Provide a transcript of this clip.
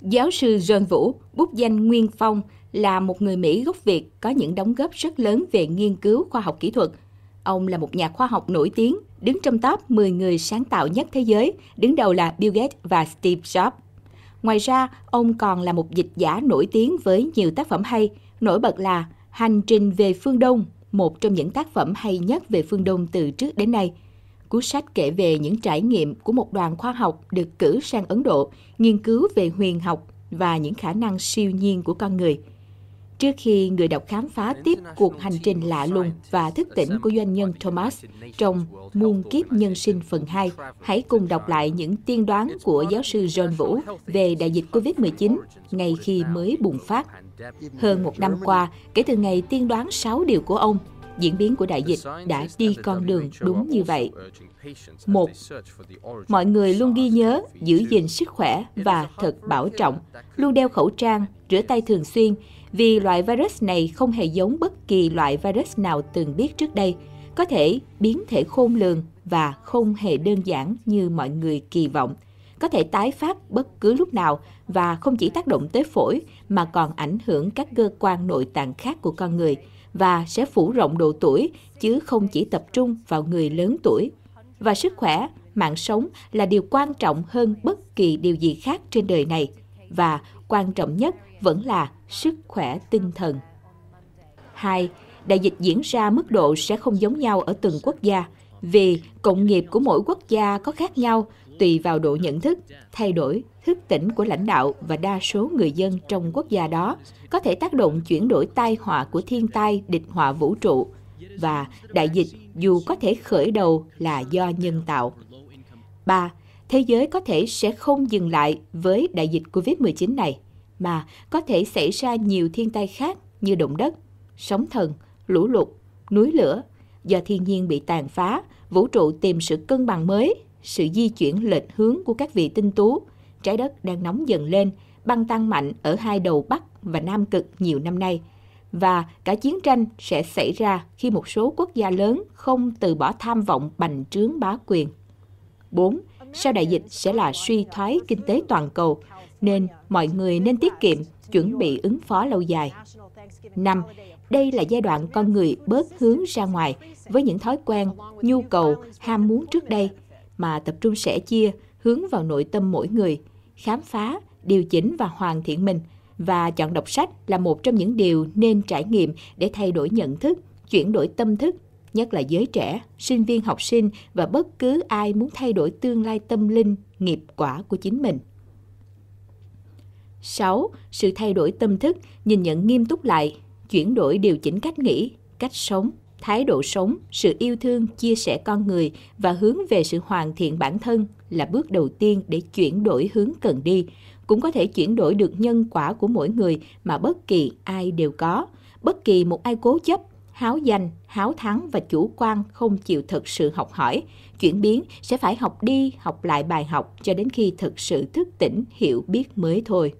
Giáo sư John Vũ, bút danh Nguyên Phong, là một người Mỹ gốc Việt có những đóng góp rất lớn về nghiên cứu khoa học kỹ thuật. Ông là một nhà khoa học nổi tiếng, đứng trong top 10 người sáng tạo nhất thế giới, đứng đầu là Bill Gates và Steve Jobs. Ngoài ra, ông còn là một dịch giả nổi tiếng với nhiều tác phẩm hay, nổi bật là Hành trình về phương Đông, một trong những tác phẩm hay nhất về phương Đông từ trước đến nay. Cuốn sách kể về những trải nghiệm của một đoàn khoa học được cử sang Ấn Độ, nghiên cứu về huyền học và những khả năng siêu nhiên của con người. Trước khi người đọc khám phá tiếp cuộc hành trình lạ lùng và thức tỉnh của doanh nhân Thomas trong Muôn kiếp nhân sinh phần 2, hãy cùng đọc lại những tiên đoán của giáo sư John Vũ về đại dịch COVID-19 ngay khi mới bùng phát. Hơn một năm qua, kể từ ngày tiên đoán 6 điều của ông, diễn biến của đại dịch đã đi con đường đúng như vậy. Một, mọi người luôn ghi nhớ giữ gìn sức khỏe và thật bảo trọng, luôn đeo khẩu trang, rửa tay thường xuyên, vì loại virus này không hề giống bất kỳ loại virus nào từng biết trước đây, có thể biến thể khôn lường và không hề đơn giản như mọi người kỳ vọng. Có thể tái phát bất cứ lúc nào và không chỉ tác động tới phổi mà còn ảnh hưởng các cơ quan nội tạng khác của con người và sẽ phủ rộng độ tuổi chứ không chỉ tập trung vào người lớn tuổi. Và sức khỏe, mạng sống là điều quan trọng hơn bất kỳ điều gì khác trên đời này và quan trọng nhất vẫn là sức khỏe tinh thần. 2. Đại dịch diễn ra mức độ sẽ không giống nhau ở từng quốc gia vì cộng nghiệp của mỗi quốc gia có khác nhau tùy vào độ nhận thức, thay đổi, thức tỉnh của lãnh đạo và đa số người dân trong quốc gia đó, có thể tác động chuyển đổi tai họa của thiên tai địch họa vũ trụ. Và đại dịch dù có thể khởi đầu là do nhân tạo. 3. Thế giới có thể sẽ không dừng lại với đại dịch COVID-19 này, mà có thể xảy ra nhiều thiên tai khác như động đất, sóng thần, lũ lụt, núi lửa, do thiên nhiên bị tàn phá, vũ trụ tìm sự cân bằng mới sự di chuyển lệch hướng của các vị tinh tú. Trái đất đang nóng dần lên, băng tăng mạnh ở hai đầu Bắc và Nam Cực nhiều năm nay. Và cả chiến tranh sẽ xảy ra khi một số quốc gia lớn không từ bỏ tham vọng bành trướng bá quyền. 4. Sau đại dịch sẽ là suy thoái kinh tế toàn cầu, nên mọi người nên tiết kiệm, chuẩn bị ứng phó lâu dài. 5. Đây là giai đoạn con người bớt hướng ra ngoài với những thói quen, nhu cầu, ham muốn trước đây – mà tập trung sẻ chia hướng vào nội tâm mỗi người, khám phá, điều chỉnh và hoàn thiện mình và chọn đọc sách là một trong những điều nên trải nghiệm để thay đổi nhận thức, chuyển đổi tâm thức, nhất là giới trẻ, sinh viên học sinh và bất cứ ai muốn thay đổi tương lai tâm linh, nghiệp quả của chính mình. 6. Sự thay đổi tâm thức, nhìn nhận nghiêm túc lại, chuyển đổi điều chỉnh cách nghĩ, cách sống, thái độ sống, sự yêu thương, chia sẻ con người và hướng về sự hoàn thiện bản thân là bước đầu tiên để chuyển đổi hướng cần đi, cũng có thể chuyển đổi được nhân quả của mỗi người mà bất kỳ ai đều có. Bất kỳ một ai cố chấp, háo danh, háo thắng và chủ quan không chịu thực sự học hỏi, chuyển biến sẽ phải học đi, học lại bài học cho đến khi thực sự thức tỉnh, hiểu biết mới thôi.